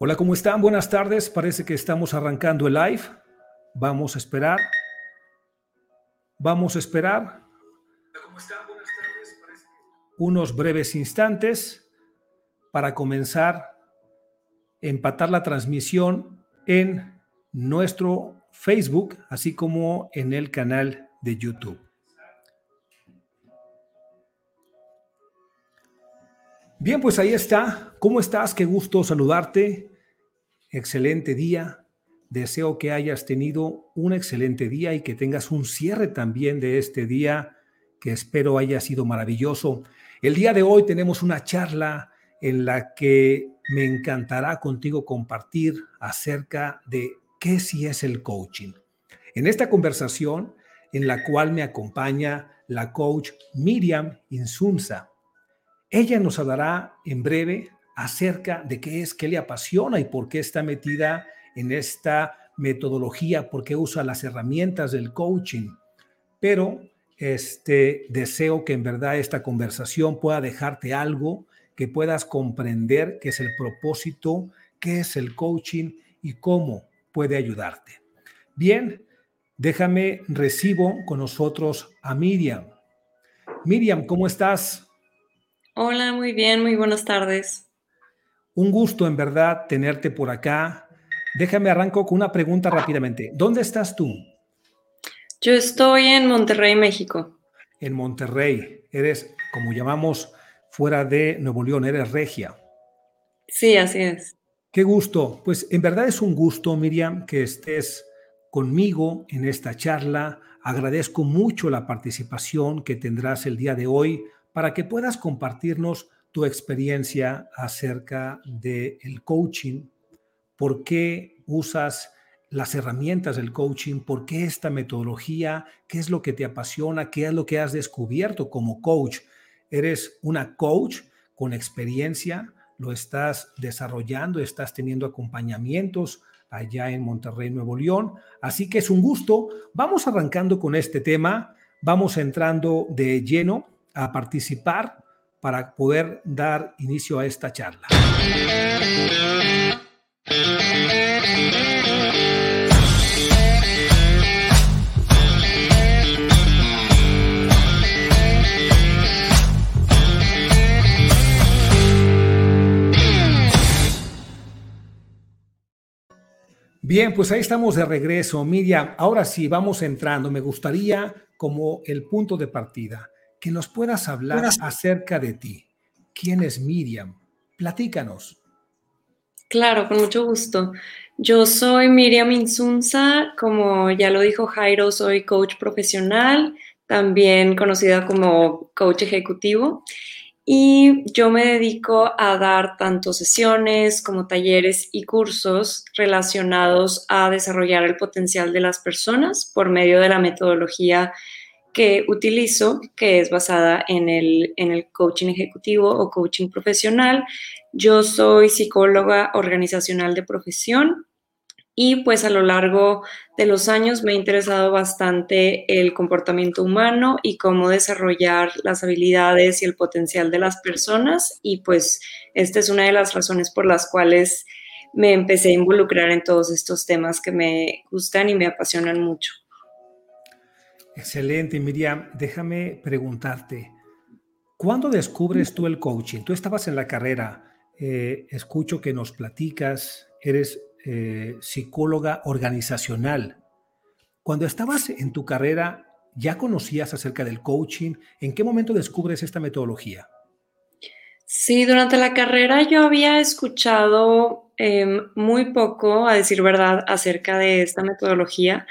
Hola, ¿cómo están? Buenas tardes. Parece que estamos arrancando el live. Vamos a esperar. Vamos a esperar. ¿Cómo están? Buenas tardes. Unos breves instantes para comenzar a empatar la transmisión en nuestro Facebook, así como en el canal de YouTube. Bien, pues ahí está. ¿Cómo estás? Qué gusto saludarte. Excelente día. Deseo que hayas tenido un excelente día y que tengas un cierre también de este día que espero haya sido maravilloso. El día de hoy tenemos una charla en la que me encantará contigo compartir acerca de qué sí es el coaching. En esta conversación en la cual me acompaña la coach Miriam Insunza. Ella nos hablará en breve acerca de qué es, qué le apasiona y por qué está metida en esta metodología, por qué usa las herramientas del coaching. Pero este deseo que en verdad esta conversación pueda dejarte algo que puedas comprender qué es el propósito, qué es el coaching y cómo puede ayudarte. Bien, déjame recibo con nosotros a Miriam. Miriam, ¿cómo estás? Hola, muy bien, muy buenas tardes. Un gusto en verdad tenerte por acá. Déjame arranco con una pregunta rápidamente. ¿Dónde estás tú? Yo estoy en Monterrey, México. En Monterrey. Eres, como llamamos, fuera de Nuevo León, eres regia. Sí, así es. Qué gusto. Pues en verdad es un gusto, Miriam, que estés conmigo en esta charla. Agradezco mucho la participación que tendrás el día de hoy para que puedas compartirnos tu experiencia acerca del el coaching, por qué usas las herramientas del coaching, por qué esta metodología, qué es lo que te apasiona, qué es lo que has descubierto como coach. Eres una coach con experiencia, lo estás desarrollando, estás teniendo acompañamientos allá en Monterrey, Nuevo León. Así que es un gusto. Vamos arrancando con este tema, vamos entrando de lleno a participar para poder dar inicio a esta charla. Bien, pues ahí estamos de regreso. Miriam, ahora sí, vamos entrando. Me gustaría como el punto de partida que nos puedas hablar acerca de ti. ¿Quién es Miriam? Platícanos. Claro, con mucho gusto. Yo soy Miriam Insunza, como ya lo dijo Jairo, soy coach profesional, también conocida como coach ejecutivo, y yo me dedico a dar tanto sesiones como talleres y cursos relacionados a desarrollar el potencial de las personas por medio de la metodología que utilizo, que es basada en el, en el coaching ejecutivo o coaching profesional. Yo soy psicóloga organizacional de profesión y pues a lo largo de los años me ha interesado bastante el comportamiento humano y cómo desarrollar las habilidades y el potencial de las personas y pues esta es una de las razones por las cuales me empecé a involucrar en todos estos temas que me gustan y me apasionan mucho. Excelente, Miriam. Déjame preguntarte, ¿cuándo descubres tú el coaching? Tú estabas en la carrera, eh, escucho que nos platicas, eres eh, psicóloga organizacional. Cuando estabas en tu carrera, ¿ya conocías acerca del coaching? ¿En qué momento descubres esta metodología? Sí, durante la carrera yo había escuchado em, muy poco, a decir verdad, acerca de esta metodología.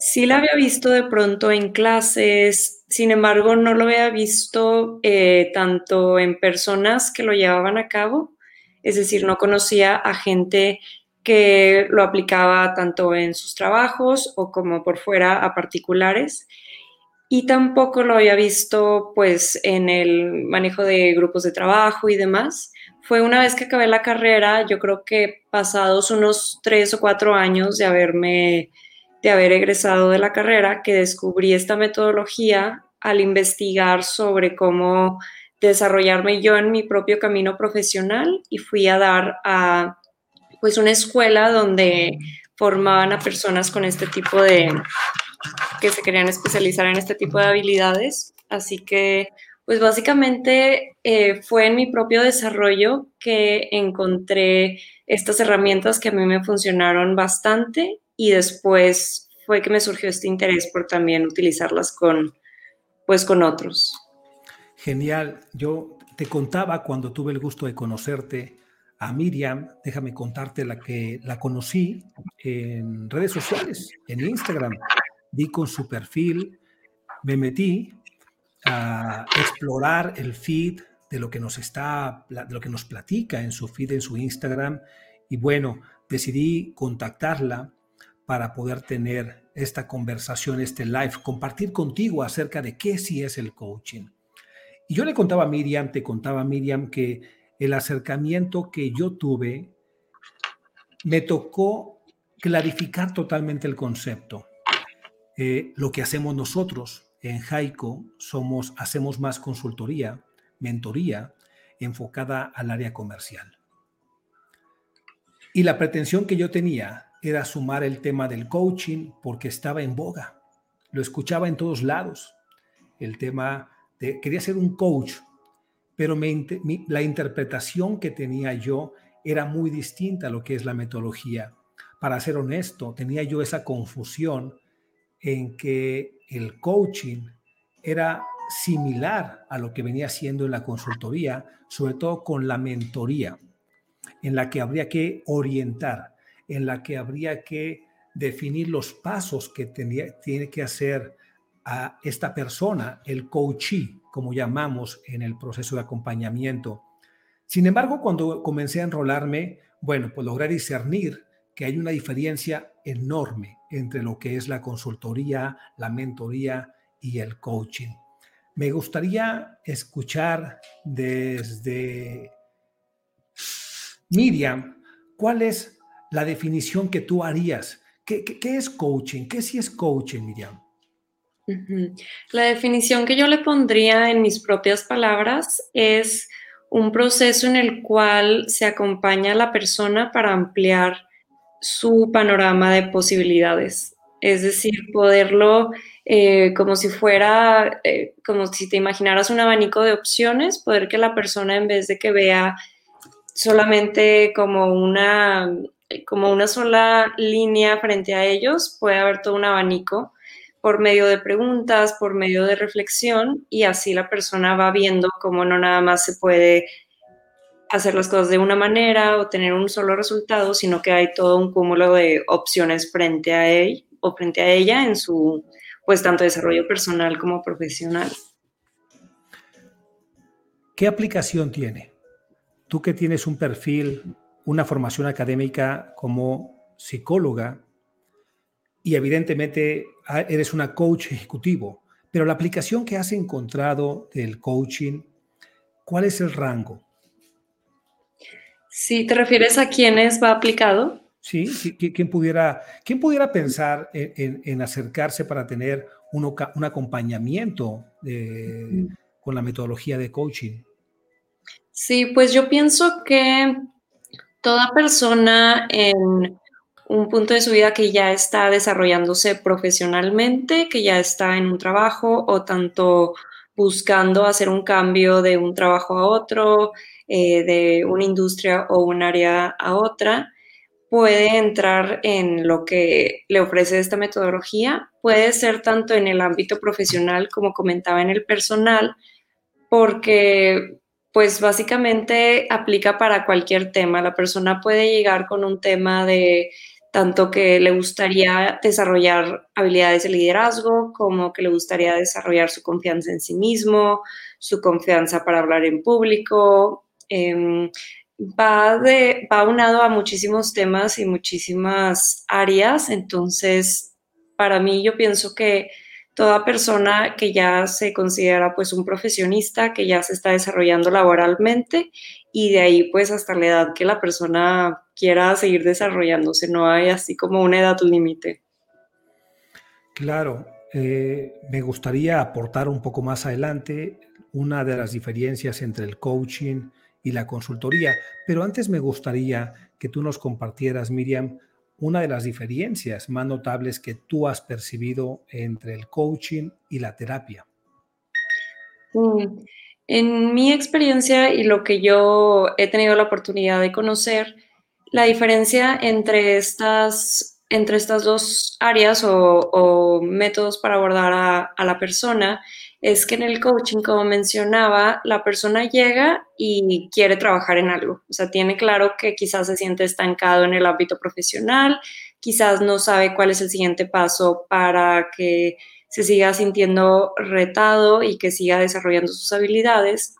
Sí la había visto de pronto en clases, sin embargo no lo había visto eh, tanto en personas que lo llevaban a cabo, es decir, no conocía a gente que lo aplicaba tanto en sus trabajos o como por fuera a particulares. Y tampoco lo había visto pues en el manejo de grupos de trabajo y demás. Fue una vez que acabé la carrera, yo creo que pasados unos tres o cuatro años de haberme de haber egresado de la carrera que descubrí esta metodología al investigar sobre cómo desarrollarme yo en mi propio camino profesional y fui a dar a pues una escuela donde formaban a personas con este tipo de, que se querían especializar en este tipo de habilidades. Así que, pues básicamente eh, fue en mi propio desarrollo que encontré estas herramientas que a mí me funcionaron bastante y después fue que me surgió este interés por también utilizarlas con, pues, con otros. Genial. Yo te contaba cuando tuve el gusto de conocerte a Miriam, déjame contarte la que la conocí en redes sociales, en Instagram. Vi con su perfil, me metí a explorar el feed de lo que nos está, de lo que nos platica en su feed, en su Instagram. Y bueno, decidí contactarla para poder tener esta conversación, este live, compartir contigo acerca de qué sí es el coaching. Y yo le contaba a Miriam, te contaba a Miriam que el acercamiento que yo tuve me tocó clarificar totalmente el concepto. Eh, lo que hacemos nosotros en Jaico somos, hacemos más consultoría, mentoría enfocada al área comercial. Y la pretensión que yo tenía era sumar el tema del coaching porque estaba en boga. Lo escuchaba en todos lados. El tema de, quería ser un coach, pero la interpretación que tenía yo era muy distinta a lo que es la metodología. Para ser honesto, tenía yo esa confusión en que el coaching era similar a lo que venía haciendo en la consultoría, sobre todo con la mentoría, en la que habría que orientar, en la que habría que definir los pasos que tenía, tiene que hacer a esta persona, el coachee, como llamamos en el proceso de acompañamiento. Sin embargo, cuando comencé a enrolarme, bueno, pues logré discernir que hay una diferencia enorme entre lo que es la consultoría, la mentoría y el coaching. Me gustaría escuchar desde Miriam, ¿cuál es la definición que tú harías? ¿Qué, qué es coaching? ¿Qué sí es coaching, Miriam? La definición que yo le pondría en mis propias palabras es un proceso en el cual se acompaña a la persona para ampliar su panorama de posibilidades. Es decir, poderlo eh, como si fuera, eh, como si te imaginaras un abanico de opciones, poder que la persona en vez de que vea solamente como una, como una sola línea frente a ellos, pueda haber todo un abanico por medio de preguntas, por medio de reflexión y así la persona va viendo cómo no nada más se puede hacer las cosas de una manera o tener un solo resultado, sino que hay todo un cúmulo de opciones frente a él o frente a ella en su pues tanto desarrollo personal como profesional. ¿Qué aplicación tiene? Tú que tienes un perfil, una formación académica como psicóloga, y evidentemente ah, eres una coach ejecutivo, pero la aplicación que has encontrado del coaching, ¿cuál es el rango? Sí, ¿te refieres a quiénes va aplicado? Sí, ¿quién pudiera, quién pudiera pensar en, acercarse para tener un, un acompañamiento con la metodología de coaching? Sí, pues yo pienso que toda persona en un punto de su vida que ya está desarrollándose profesionalmente, que ya está en un trabajo o tanto buscando hacer un cambio de un trabajo a otro, eh, de una industria o un área a otra, puede entrar en lo que le ofrece esta metodología. Puede ser tanto en el ámbito profesional como comentaba en el personal, porque pues básicamente aplica para cualquier tema. La persona puede llegar con un tema de tanto que le gustaría desarrollar habilidades de liderazgo, como que le gustaría desarrollar su confianza en sí mismo, su confianza para hablar en público. Em, va, de, va unado a muchísimos temas y muchísimas áreas, entonces para mí yo pienso que toda persona que ya se considera pues un profesionista, que ya se está desarrollando laboralmente y de ahí pues hasta la edad que la persona quiera seguir desarrollándose, no hay así como una edad límite. Claro, eh, me gustaría aportar un poco más adelante una de las diferencias entre el coaching y la consultoría, pero antes me gustaría que tú nos compartieras, Miriam, una de las diferencias más notables que tú has percibido entre el coaching y la terapia. Mm, en mi experiencia y lo que yo he tenido la oportunidad de conocer, la diferencia entre estas, entre estas dos áreas o, métodos para abordar a, a, la persona es que en el coaching, como mencionaba, la persona llega y quiere trabajar en algo. O sea, tiene claro que quizás se siente estancado en el ámbito profesional, quizás no sabe cuál es el siguiente paso para que se siga sintiendo retado y que siga desarrollando sus habilidades.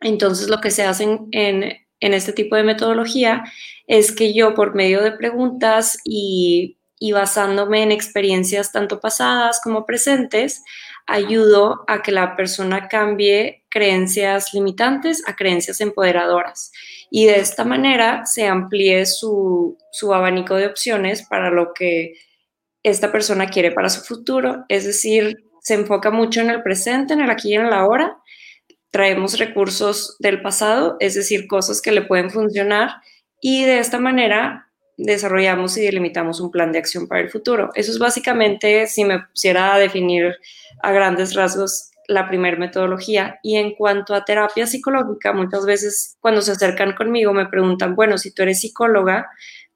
Entonces, lo que se hace en, en este tipo de metodología es que yo, por medio de preguntas y, y basándome en experiencias tanto pasadas como presentes, ayudo a que la persona cambie creencias limitantes a creencias empoderadoras y de esta manera se amplíe su, su abanico de opciones para lo que esta persona quiere para su futuro, es decir, se enfoca mucho en el presente, en el aquí y en el ahora. Traemos recursos del pasado, es decir, cosas que le pueden funcionar y de esta manera desarrollamos y delimitamos un plan de acción para el futuro. Eso es básicamente, si me pusiera a definir a grandes rasgos, la primera metodología. Y en cuanto a terapia psicológica, muchas veces cuando se acercan conmigo me preguntan, bueno, si tú eres psicóloga,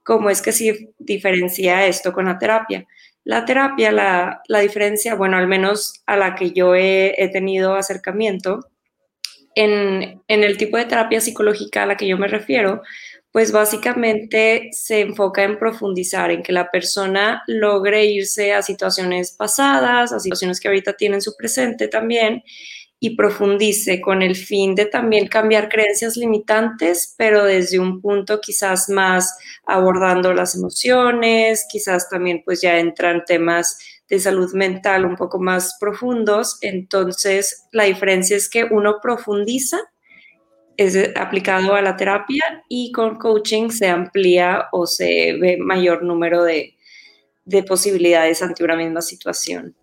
¿cómo es que se diferencia esto con la terapia? La terapia, la, diferencia, bueno, al menos a la que yo he, tenido acercamiento, en, en, el tipo de terapia psicológica a la que yo me refiero, pues básicamente se enfoca en profundizar, en que la persona logre irse a situaciones pasadas, a situaciones que ahorita tienen su presente también, y profundice con el fin de también cambiar creencias limitantes, pero desde un punto quizás más abordando las emociones, quizás también pues ya entran temas de salud mental un poco más profundos. Entonces, la diferencia es que uno profundiza es aplicado a la terapia y con coaching se amplía o se ve mayor número de, de posibilidades ante una misma situación.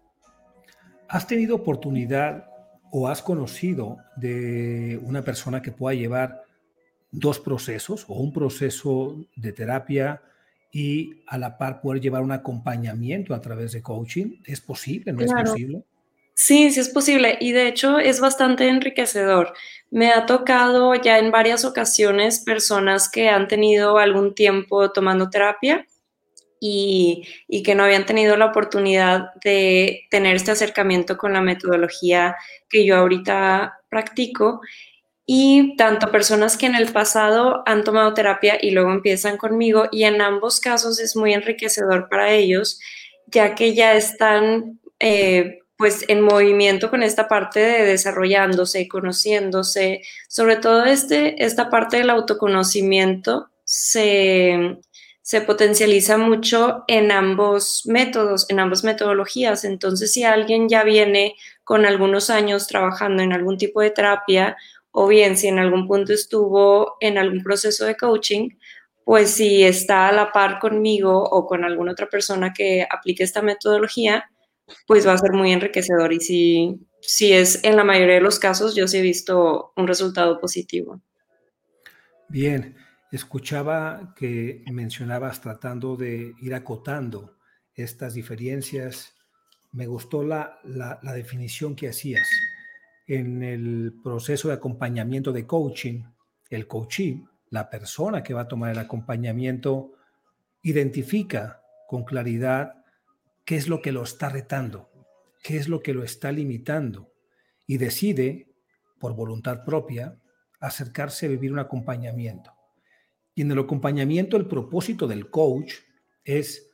¿Has tenido oportunidad o has conocido de una persona que pueda llevar dos procesos o un proceso de terapia y a la par poder llevar un acompañamiento a través de coaching? ¿Es posible? ¿No es posible? Sí, sí es posible y de hecho es bastante enriquecedor. Me ha tocado ya en varias ocasiones personas que han tenido algún tiempo tomando terapia y, que no habían tenido la oportunidad de tener este acercamiento con la metodología que yo ahorita practico. Y tanto personas que en el pasado han tomado terapia y luego empiezan conmigo y en ambos casos es muy enriquecedor para ellos, ya que ya están eh, pues en movimiento con esta parte de desarrollándose, conociéndose, sobre todo este, esta parte del autoconocimiento se, se potencializa mucho en ambos métodos, en ambas metodologías. Entonces, si alguien ya viene con algunos años trabajando en algún tipo de terapia, o bien si en algún punto estuvo en algún proceso de coaching, pues si está a la par conmigo o con alguna otra persona que aplique esta metodología, pues va a ser muy enriquecedor y si, si es en la mayoría de los casos, yo sí he visto un resultado positivo. Bien, escuchaba que mencionabas tratando de ir acotando estas diferencias. Me gustó la, la, definición que hacías. En el proceso de acompañamiento de coaching, el coachee, la persona que va a tomar el acompañamiento, identifica con claridad qué es lo que lo está retando, qué es lo que lo está limitando y decide, por voluntad propia, acercarse a vivir un acompañamiento. Y en el acompañamiento el propósito del coach es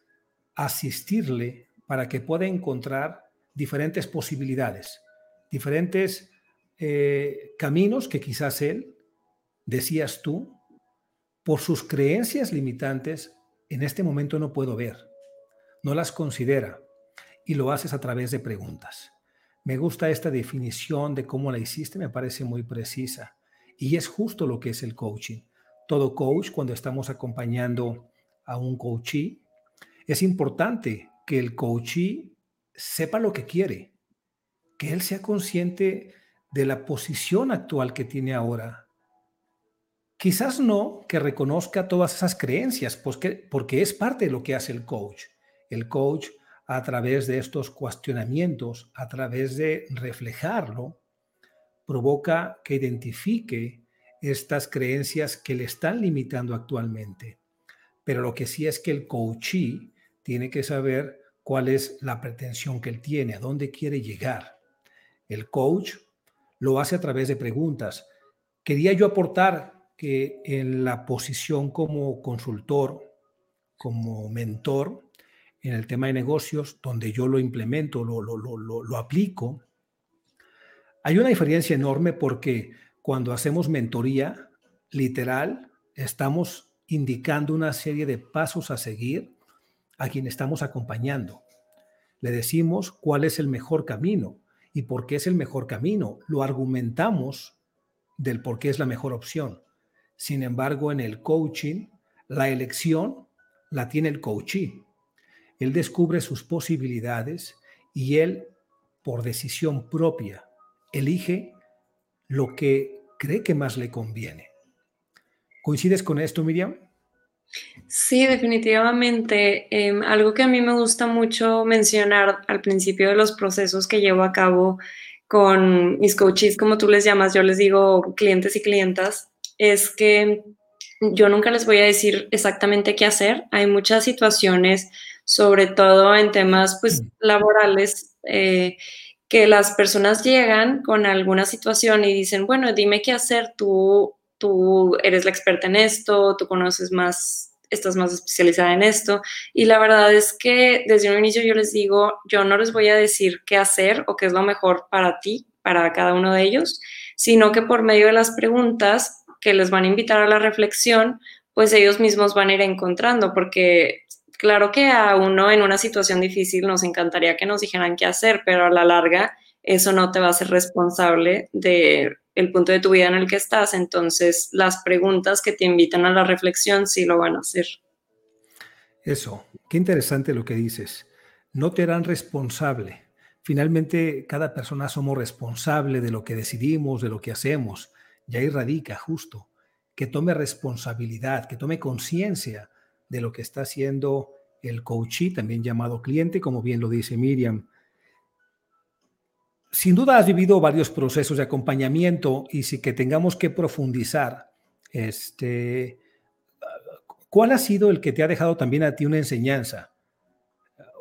asistirle para que pueda encontrar diferentes posibilidades, diferentes eh, caminos que quizás él, decías tú, por sus creencias limitantes, en este momento no puedo ver no las considera y lo haces a través de preguntas. Me gusta esta definición de cómo la hiciste, me parece muy precisa. Y es justo lo que es el coaching. Todo coach, cuando estamos acompañando a un coachee, es importante que el coachee sepa lo que quiere, que él sea consciente de la posición actual que tiene ahora, Quizás no que reconozca todas esas creencias, porque, pues porque es parte de lo que hace el coach. El coach, a través de estos cuestionamientos, a través de reflejarlo, provoca que identifique estas creencias que le están limitando actualmente. Pero lo que sí es que el coachee tiene que saber cuál es la pretensión que él tiene, a dónde quiere llegar. El coach lo hace a través de preguntas. Quería yo aportar que en la posición como consultor, como mentor, en el tema de negocios, donde yo lo implemento, lo, lo, aplico, hay una diferencia enorme porque cuando hacemos mentoría, literal, estamos indicando una serie de pasos a seguir a quien estamos acompañando. Le decimos cuál es el mejor camino y por qué es el mejor camino. Lo argumentamos del por qué es la mejor opción. Sin embargo, en el coaching, la elección la tiene el coachee. Él descubre sus posibilidades y él, por decisión propia, elige lo que cree que más le conviene. ¿Coincides con esto, Miriam? Sí, definitivamente. Em, algo que a mí me gusta mucho mencionar al principio de los procesos que llevo a cabo con mis coaches, como tú les llamas, yo les digo clientes y clientas, es que yo nunca les voy a decir exactamente qué hacer. Hay muchas situaciones, sobre todo en temas pues, mm. laborales, eh, que las personas llegan con alguna situación y dicen, bueno, dime qué hacer, tú, tú eres la experta en esto, tú conoces más, estás más especializada en esto. Y la verdad es que desde un inicio yo les digo, yo no les voy a decir qué hacer o qué es lo mejor para ti, para cada uno de ellos, sino que por medio de las preguntas que les van a invitar a la reflexión, pues ellos mismos van a ir encontrando, porque claro que a uno en una situación difícil nos encantaría que nos dijeran qué hacer, pero a la larga eso no te va a ser responsable de el punto de tu vida en el que estás, entonces las preguntas que te invitan a la reflexión sí lo van a hacer. Eso, qué interesante lo que dices. No te harán responsable. Finalmente, cada persona somos responsable de lo que decidimos, de lo que hacemos y ahí radica justo que tome responsabilidad, que tome conciencia de lo que está haciendo el coachee, también llamado cliente, como bien lo dice Miriam. Sin duda has vivido varios procesos de acompañamiento y si que tengamos que profundizar, este, ¿cuál ha sido el que te ha dejado también a ti una enseñanza?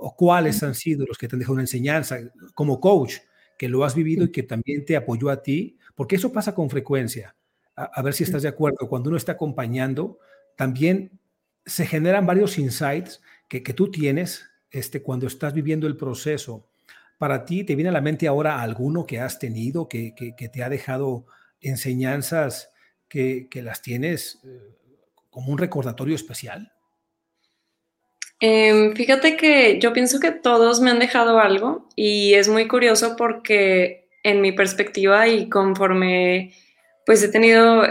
¿O cuáles han sido los que te han dejado una enseñanza como coach, que lo has vivido y que también te apoyó a ti porque eso pasa con frecuencia. A, ver si estás de acuerdo. Cuando uno está acompañando, también se generan varios insights que, tú tienes este, cuando estás viviendo el proceso. Para ti, ¿te viene a la mente ahora alguno que has tenido, que, te ha dejado enseñanzas que, las tienes eh, como un recordatorio especial? Em, fíjate que yo pienso que todos me han dejado algo y es muy curioso porque en mi perspectiva y conforme pues he tenido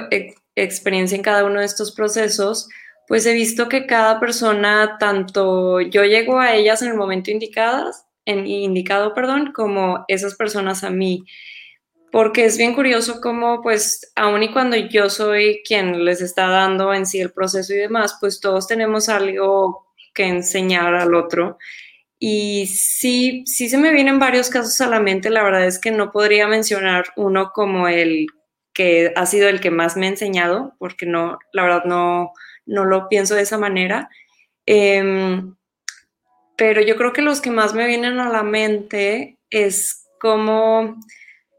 experiencia en cada uno de estos procesos, pues he visto que cada persona, tanto yo llego a ellas en el momento indicadas, en, indicado, perdón, como esas personas a mí. Porque es bien curioso cómo, pues, aun y cuando yo soy quien les está dando en sí el proceso y demás, pues todos tenemos algo que enseñar al otro. Y sí, sí se me vienen varios casos a la mente. La verdad es que no podría mencionar uno como el que ha sido el que más me ha enseñado, porque no, la verdad no, no lo pienso de esa manera. Em, pero yo creo que los que más me vienen a la mente es como,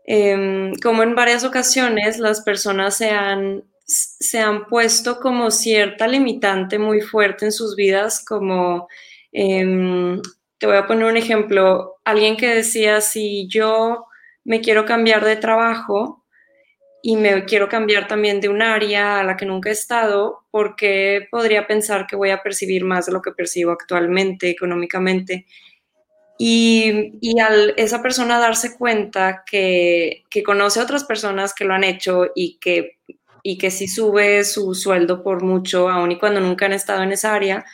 em, como en varias ocasiones las personas se han, se han puesto como cierta limitante muy fuerte en sus vidas, como em, te voy a poner un ejemplo. Alguien que decía, si yo me quiero cambiar de trabajo y me quiero cambiar también de un área a la que nunca he estado, porque podría pensar que voy a percibir más de lo que percibo actualmente económicamente? Y, y al esa persona darse cuenta que, que, conoce a otras personas que lo han hecho y que, y que si sube su sueldo por mucho, aun y cuando nunca han estado en esa área,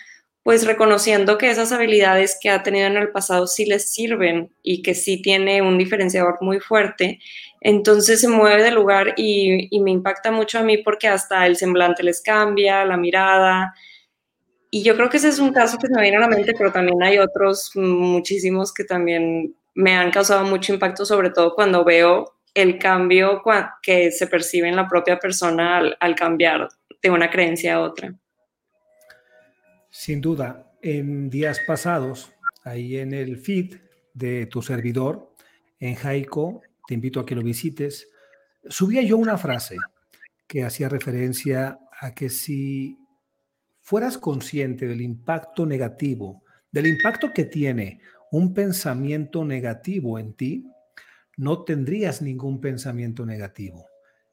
pues reconociendo que esas habilidades que ha tenido en el pasado sí les sirven y que sí tiene un diferenciador muy fuerte, entonces se mueve de lugar y, me impacta mucho a mí porque hasta el semblante les cambia, la mirada, y yo creo que ese es un caso que se me viene a la mente, pero también hay otros muchísimos que también me han causado mucho impacto, sobre todo cuando veo el cambio que se percibe en la propia persona al, cambiar de una creencia a otra. Sin duda, en días pasados, ahí en el feed de tu servidor, en Jaico, te invito a que lo visites, subía yo una frase que hacía referencia a que si fueras consciente del impacto negativo, del impacto que tiene un pensamiento negativo en ti, no tendrías ningún pensamiento negativo.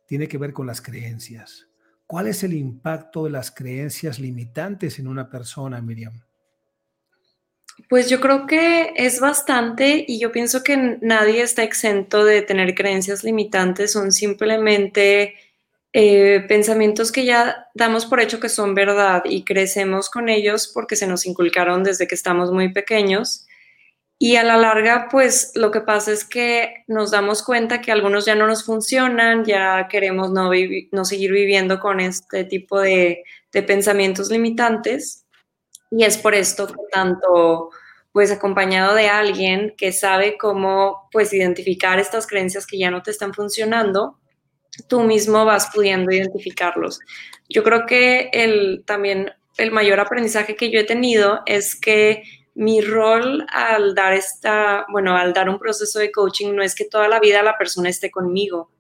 Tiene que ver con las creencias. ¿Cuál es el impacto de las creencias limitantes en una persona, Miriam? Pues yo creo que es bastante y yo pienso que nadie está exento de tener creencias limitantes, son simplemente eh, pensamientos que ya damos por hecho que son verdad y crecemos con ellos porque se nos inculcaron desde que estamos muy pequeños. Y a la larga, pues lo que pasa es que nos damos cuenta que algunos ya no nos funcionan, ya queremos no, no seguir viviendo con este tipo de, de pensamientos limitantes. Y es por esto que tanto pues acompañado de alguien que sabe cómo pues identificar estas creencias que ya no te están funcionando, tú mismo vas pudiendo identificarlos. Yo creo que el, también el mayor aprendizaje que yo he tenido es que mi rol al dar esta, bueno, al dar un proceso de coaching no es que toda la vida la persona esté conmigo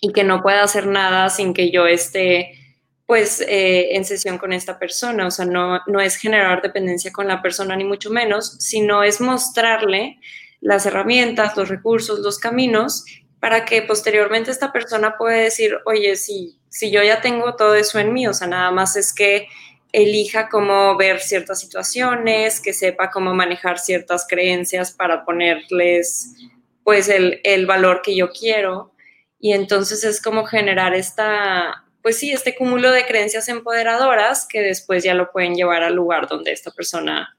y que no pueda hacer nada sin que yo esté pues eh, en sesión con esta persona. O sea, no, no es generar dependencia con la persona ni mucho menos, sino es mostrarle las herramientas, los recursos, los caminos para que posteriormente esta persona pueda decir, oye, si, si yo ya tengo todo eso en mí, o sea, nada más es que elija cómo ver ciertas situaciones, que sepa cómo manejar ciertas creencias para ponerles pues el, el valor que yo quiero. Y entonces es como generar esta, pues sí, este cúmulo de creencias empoderadoras que después ya lo pueden llevar al lugar donde esta persona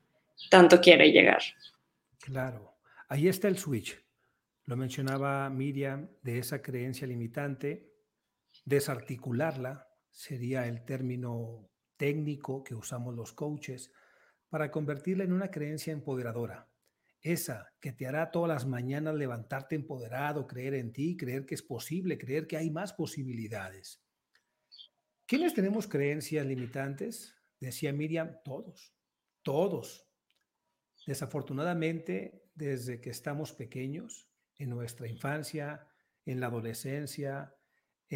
tanto quiere llegar. Claro, ahí está el switch. Lo mencionaba Miriam, de esa creencia limitante, desarticularla sería el término técnico que usamos los coaches para convertirla en una creencia empoderadora. Esa que te hará todas las mañanas levantarte empoderado, creer en ti, creer que es posible, creer que hay más posibilidades. ¿Quiénes tenemos creencias limitantes? Decía Miriam, todos, todos. Desafortunadamente, desde que estamos pequeños, en nuestra infancia, en la adolescencia,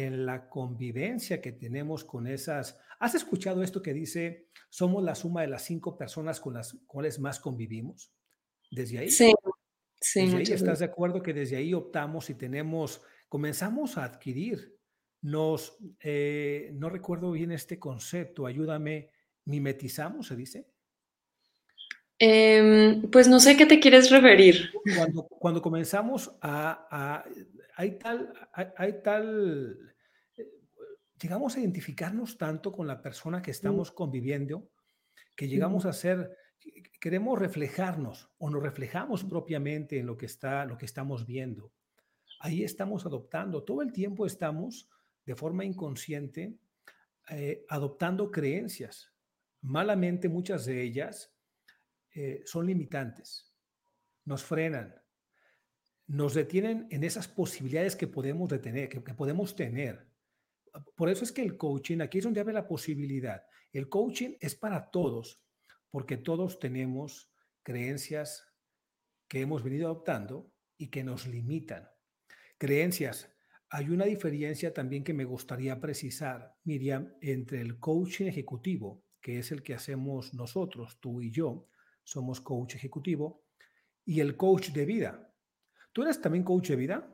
en la convivencia que tenemos con esas. ¿Has escuchado esto que dice, somos la suma de las cinco personas con las cuales más convivimos? Desde ahí. Sí, sí. Desde ahí estás de acuerdo que desde ahí optamos y tenemos, comenzamos a adquirir, nos, eh, no recuerdo bien este concepto, ayúdame, mimetizamos, se dice. Em, pues no sé qué te quieres referir. Cuando, cuando comenzamos a, hay tal, hay, tal, eh, llegamos a identificarnos tanto con la persona que estamos conviviendo, que llegamos a ser, queremos reflejarnos o nos reflejamos propiamente en lo que está, lo que estamos viendo. Ahí estamos adoptando, todo el tiempo estamos de forma inconsciente eh, adoptando creencias. Malamente muchas de ellas eh, son limitantes, nos frenan, nos detienen en esas posibilidades que podemos, detener, que, podemos tener. Por eso es que el coaching, aquí es donde abre la posibilidad. El coaching es para todos, porque todos tenemos creencias que hemos venido adoptando y que nos limitan. Creencias. Hay una diferencia también que me gustaría precisar, Miriam, entre el coaching ejecutivo, que es el que hacemos nosotros, tú y yo, somos coach ejecutivo, y el coach de vida. ¿Tú eres también coach de vida?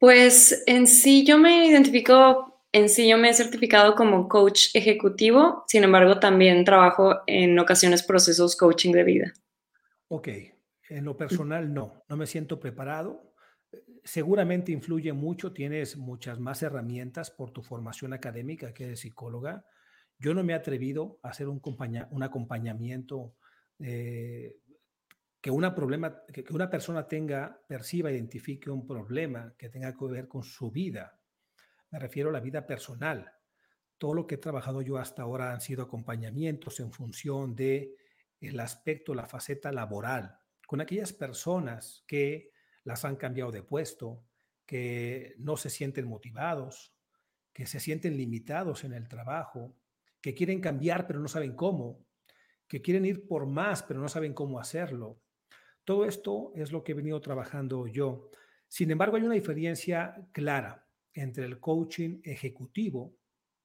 Pues en sí yo me identifico, en sí yo me he certificado como coach ejecutivo, sin embargo también trabajo en ocasiones procesos coaching de vida. Ok, en lo personal no, no me siento preparado. Seguramente influye mucho, tienes muchas más herramientas por tu formación académica que de psicóloga Yo no me he atrevido a hacer un, acompañamiento eh, que, una una persona tenga, perciba, identifique un problema que tenga que ver con su vida. Me refiero a la vida personal. Todo lo que he trabajado yo hasta ahora han sido acompañamientos en función de el aspecto, la faceta laboral, con aquellas personas que las han cambiado de puesto, que no se sienten motivados, que se sienten limitados en el trabajo, que quieren cambiar pero no saben cómo, que quieren ir por más pero no saben cómo hacerlo. Todo esto es lo que he venido trabajando yo. Sin embargo, hay una diferencia clara entre el coaching ejecutivo,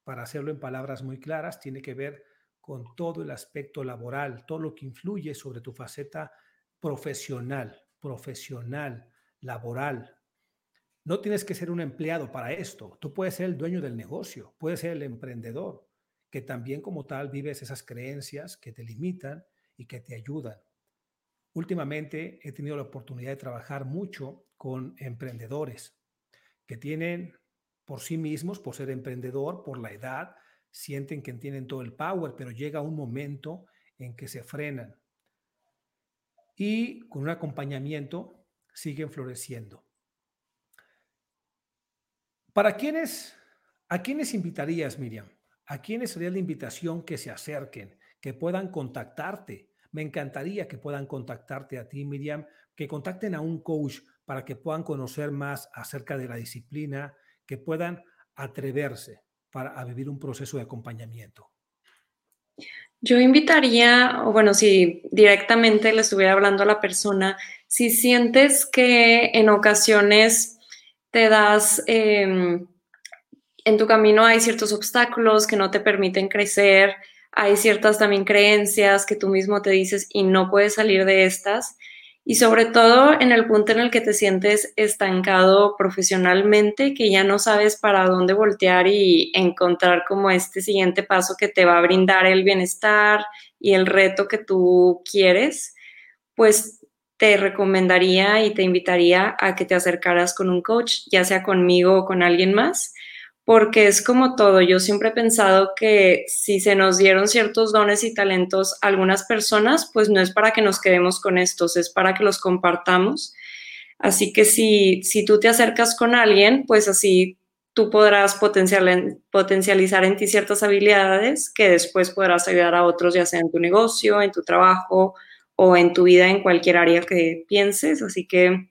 para hacerlo en palabras muy claras, tiene que ver con todo el aspecto laboral, todo lo que influye sobre tu faceta profesional, profesional, laboral. No tienes que ser un empleado para esto. Tú puedes ser el dueño del negocio, puedes ser el emprendedor, que también como tal vives esas creencias que te limitan y que te ayudan. Últimamente he tenido la oportunidad de trabajar mucho con emprendedores que tienen por sí mismos, por ser emprendedor, por la edad, sienten que tienen todo el power, pero llega un momento en que se frenan y con un acompañamiento siguen floreciendo. ¿Para quiénes, a quiénes invitarías, Miriam? ¿A quiénes sería la invitación que se acerquen, que puedan contactarte? Me encantaría que puedan contactarte a ti, Miriam, que contacten a un coach para que puedan conocer más acerca de la disciplina, que puedan atreverse para a vivir un proceso de acompañamiento. Yo invitaría, o bueno, si directamente le estuviera hablando a la persona, si sientes que en ocasiones te das em, en tu camino hay ciertos obstáculos que no te permiten crecer, hay ciertas también creencias que tú mismo te dices y no puedes salir de estas. Y sobre todo en el punto en el que te sientes estancado profesionalmente, que ya no sabes para dónde voltear y encontrar como este siguiente paso que te va a brindar el bienestar y el reto que tú quieres, pues te recomendaría y te invitaría a que te acercaras con un coach, ya sea conmigo o con alguien más, porque es como todo. Yo siempre he pensado que si se nos dieron ciertos dones y talentos a algunas personas, pues no es para que nos quedemos con estos, es para que los compartamos. Así que si, si tú te acercas con alguien, pues así tú podrás potencializar en ti ciertas habilidades que después podrás ayudar a otros, ya sea en tu negocio, en tu trabajo o en tu vida, en cualquier área que pienses. Así que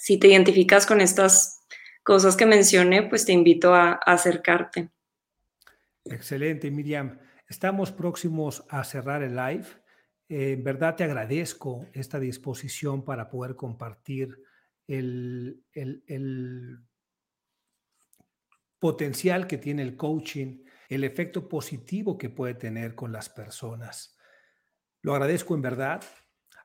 si te identificas con estas cosas que mencioné, pues te invito a, acercarte. Excelente, Miriam. Estamos próximos a cerrar el live. Eh, en verdad te agradezco esta disposición para poder compartir el, el, potencial que tiene el coaching, el efecto positivo que puede tener con las personas. Lo agradezco en verdad.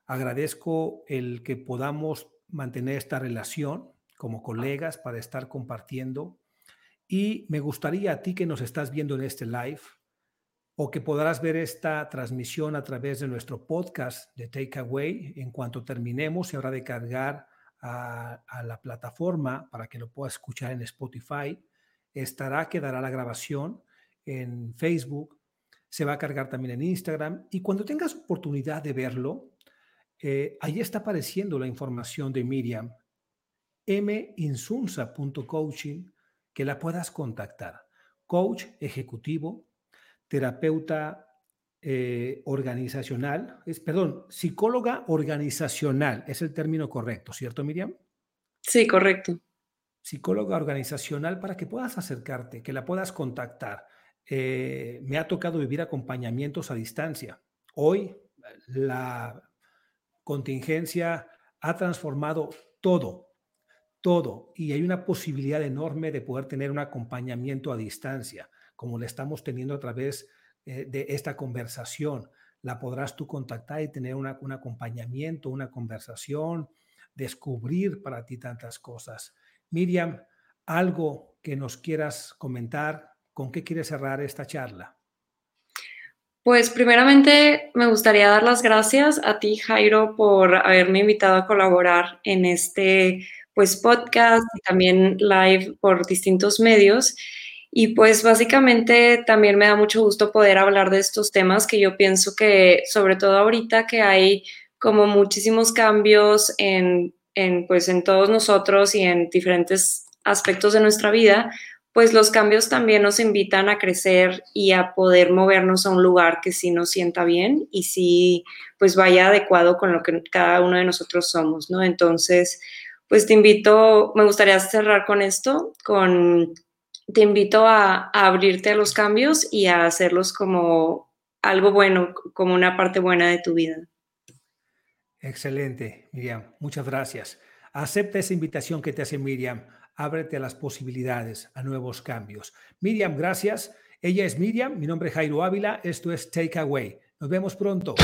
Agradezco el que podamos mantener esta relación como colegas para estar compartiendo. Y me gustaría a ti que nos estás viendo en este live o que podrás ver esta transmisión a través de nuestro podcast de Takeaway. En cuanto terminemos, se habrá de cargar a, a, la plataforma para que lo puedas escuchar en Spotify. Estará, quedará la grabación en Facebook. Se va a cargar también en Instagram. Y cuando tengas oportunidad de verlo, eh, ahí está apareciendo la información de Miriam minsunza.coaching, que la puedas contactar. Coach ejecutivo, terapeuta eh, organizacional, es, perdón, psicóloga organizacional, es el término correcto, ¿cierto, Miriam? Sí, correcto. Psicóloga organizacional para que puedas acercarte, que la puedas contactar. Eh, me ha tocado vivir acompañamientos a distancia. Hoy la contingencia ha transformado todo, todo y hay una posibilidad enorme de poder tener un acompañamiento a distancia, como le estamos teniendo a través eh, de esta conversación. La podrás tú contactar y tener un acompañamiento, una conversación, descubrir para ti tantas cosas. Miriam, algo que nos quieras comentar, ¿con qué quieres cerrar esta charla? Pues primeramente me gustaría dar las gracias a ti, Jairo, por haberme invitado a colaborar en este pues podcast también live por distintos medios. Y pues básicamente también me da mucho gusto poder hablar de estos temas que yo pienso que, sobre todo ahorita que hay como muchísimos cambios en, en, pues, en todos nosotros y en diferentes aspectos de nuestra vida, pues los cambios también nos invitan a crecer y a poder movernos a un lugar que sí nos sienta bien y sí pues vaya adecuado con lo que cada uno de nosotros somos, ¿no? Entonces, pues te invito, me gustaría cerrar con esto, con, te invito a, a abrirte a los cambios y a hacerlos como algo bueno, como una parte buena de tu vida. Excelente, Miriam. Muchas gracias. Acepta esa invitación que te hace Miriam ábrete a las posibilidades, a nuevos cambios. Miriam, gracias. Ella es Miriam, mi nombre es Jairo Ávila, esto es Take Away. Nos vemos pronto.